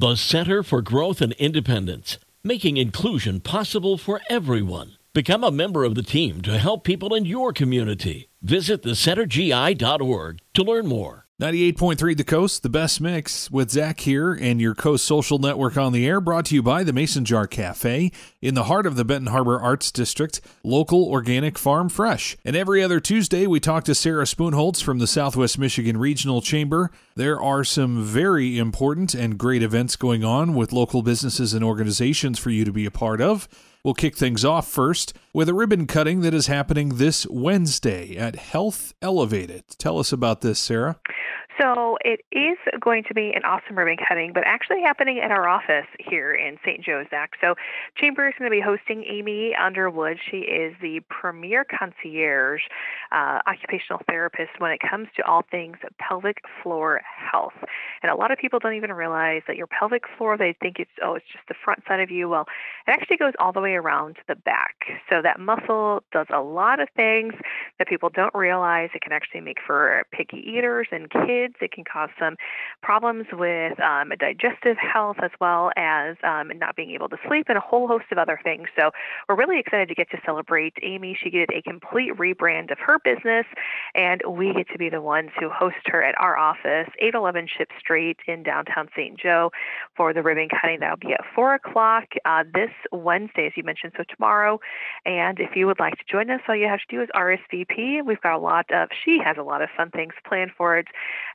The Center for Growth and Independence, making inclusion possible for everyone. Become a member of the team to help people in your community. Visit thecentergi.org to learn more. 98.3 The Coast, the best mix with Zack here and your Coast Social Network on the air, brought to you by the Mason Jar Cafe in the heart of the Benton Harbor Arts District, local organic farm fresh. And every other Tuesday, we talk to Sarah Spoonholtz from the Southwest Michigan Regional Chamber. There are some very important and great events going on with local businesses and organizations for you to be a part of. We'll kick things off first with a ribbon cutting that is happening this Wednesday at Health Elevated. Tell us about this, Sarah. So it is going to be an awesome ribbon cutting, but actually happening at our office here in St. Joe, Zack. So Chamber is going to be hosting Amy Underwood. She is the premier concierge uh, occupational therapist when it comes to all things pelvic floor health. And a lot of people don't even realize that your pelvic floor, they think it's, oh, it's just the front side of you. Well, it actually goes all the way around to the back. So that muscle does a lot of things that people don't realize. It can actually make for picky eaters and kids. It can cause some problems with um, digestive health as well as um, not being able to sleep and a whole host of other things. So we're really excited to get to celebrate Amy. She did a complete rebrand of her business, and we get to be the ones who host her at our office, 811 Ship Street in downtown St. Joe, for the ribbon cutting. That'll be at 4 o'clock uh, this Wednesday, as you mentioned, so tomorrow. And if you would like to join us, all you have to do is RSVP. We've got a lot of, she has a lot of fun things planned for it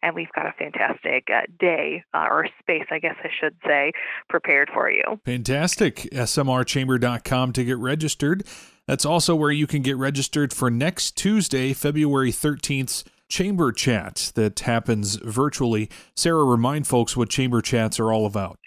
and we've got a fantastic uh, day uh, or space, I guess I should say, prepared for you. Fantastic. SMRchamber.com to get registered. That's also where you can get registered for next Tuesday, February 13th. Chamber Chat that happens virtually. Sarah, remind folks what Chamber Chats are all about.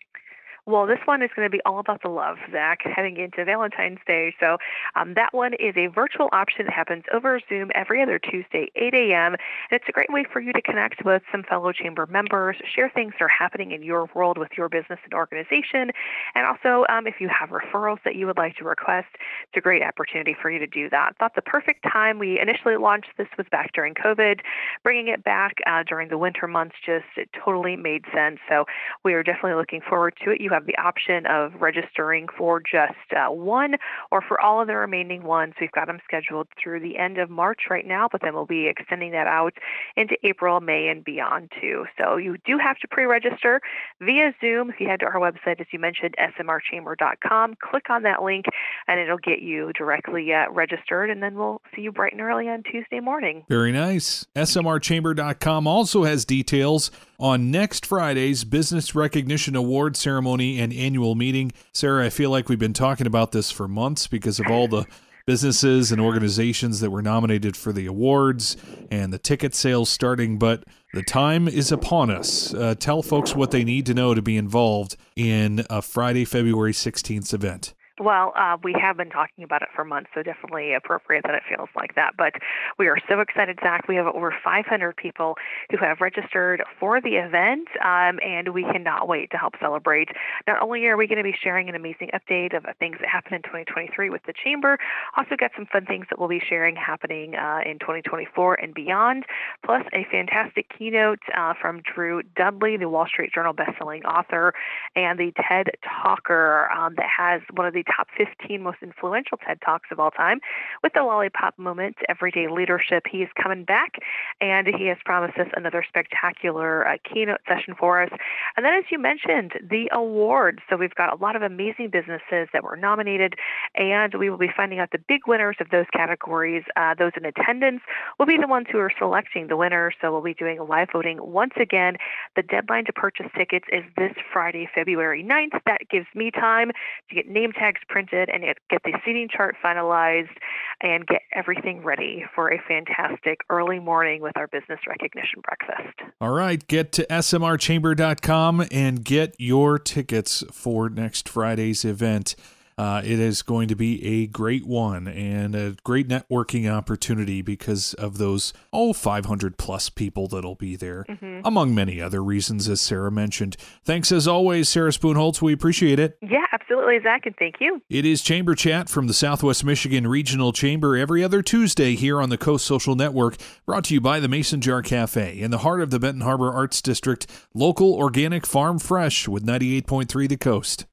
Well, this one is going to be all about the love, Zack, heading into Valentine's Day. So um, that one is a virtual option that happens over Zoom every other Tuesday, 8 a.m. And it's a great way for you to connect with some fellow chamber members, share things that are happening in your world with your business and organization. And also, um, if you have referrals that you would like to request, it's a great opportunity for you to do that. Thought the perfect time we initially launched this was back during COVID. Bringing it back uh, during the winter months just totally made sense. So we are definitely looking forward to it. You have have the option of registering for just uh, one or for all of the remaining ones. We've got them scheduled through the end of March right now, but then we'll be extending that out into April, May, and beyond too. So you do have to pre register via Zoom. If you head to our website, as you mentioned, smrchamber.com, click on that link and it'll get you directly uh, registered, and then we'll see you bright and early on Tuesday morning. Very nice. smrchamber.com also has details on next Friday's Business Recognition Award ceremony and annual meeting. Sarah, I feel like we've been talking about this for months because of all the businesses and organizations that were nominated for the awards and the ticket sales starting, but the time is upon us. Uh, tell folks what they need to know to be involved in a Friday, February 16th event. Well, uh, we have been talking about it for months, so definitely appropriate that it feels like that. But we are so excited, Zack. We have over 500 people who have registered for the event, um, and we cannot wait to help celebrate. Not only are we going to be sharing an amazing update of things that happened in 2023 with the Chamber, also got some fun things that we'll be sharing happening uh, in 2024 and beyond, plus a fantastic keynote uh, from Drew Dudley, the Wall Street Journal bestselling author, and the TED Talker um, that has one of the top 15 most influential TED Talks of all time with the Lollipop Moment, Everyday Leadership. He is coming back and he has promised us another spectacular uh, keynote session for us. And then, as you mentioned, the awards. So we've got a lot of amazing businesses that were nominated, and we will be finding out the big winners of those categories. Uh, those in attendance will be the ones who are selecting the winners. So we'll be doing live voting once again. The deadline to purchase tickets is this Friday, February 9th. That gives me time to get name tags printed and get the seating chart finalized and get everything ready for a fantastic early morning with our business recognition breakfast. All right, get to smrchamber.com and get your tickets for next Friday's event. Uh, it is going to be a great one and a great networking opportunity because of those, oh, 500 plus people that'll be there, mm-hmm. among many other reasons, as Sarah mentioned. Thanks as always, Sarah Spoonholtz. We appreciate it. Yeah, absolutely, Zack, and thank you. It is Chamber Chat from the Southwest Michigan Regional Chamber every other Tuesday here on the Coast Social Network, brought to you by the Mason Jar Cafe in the heart of the Benton Harbor Arts District, local organic farm fresh with 98.3 The Coast.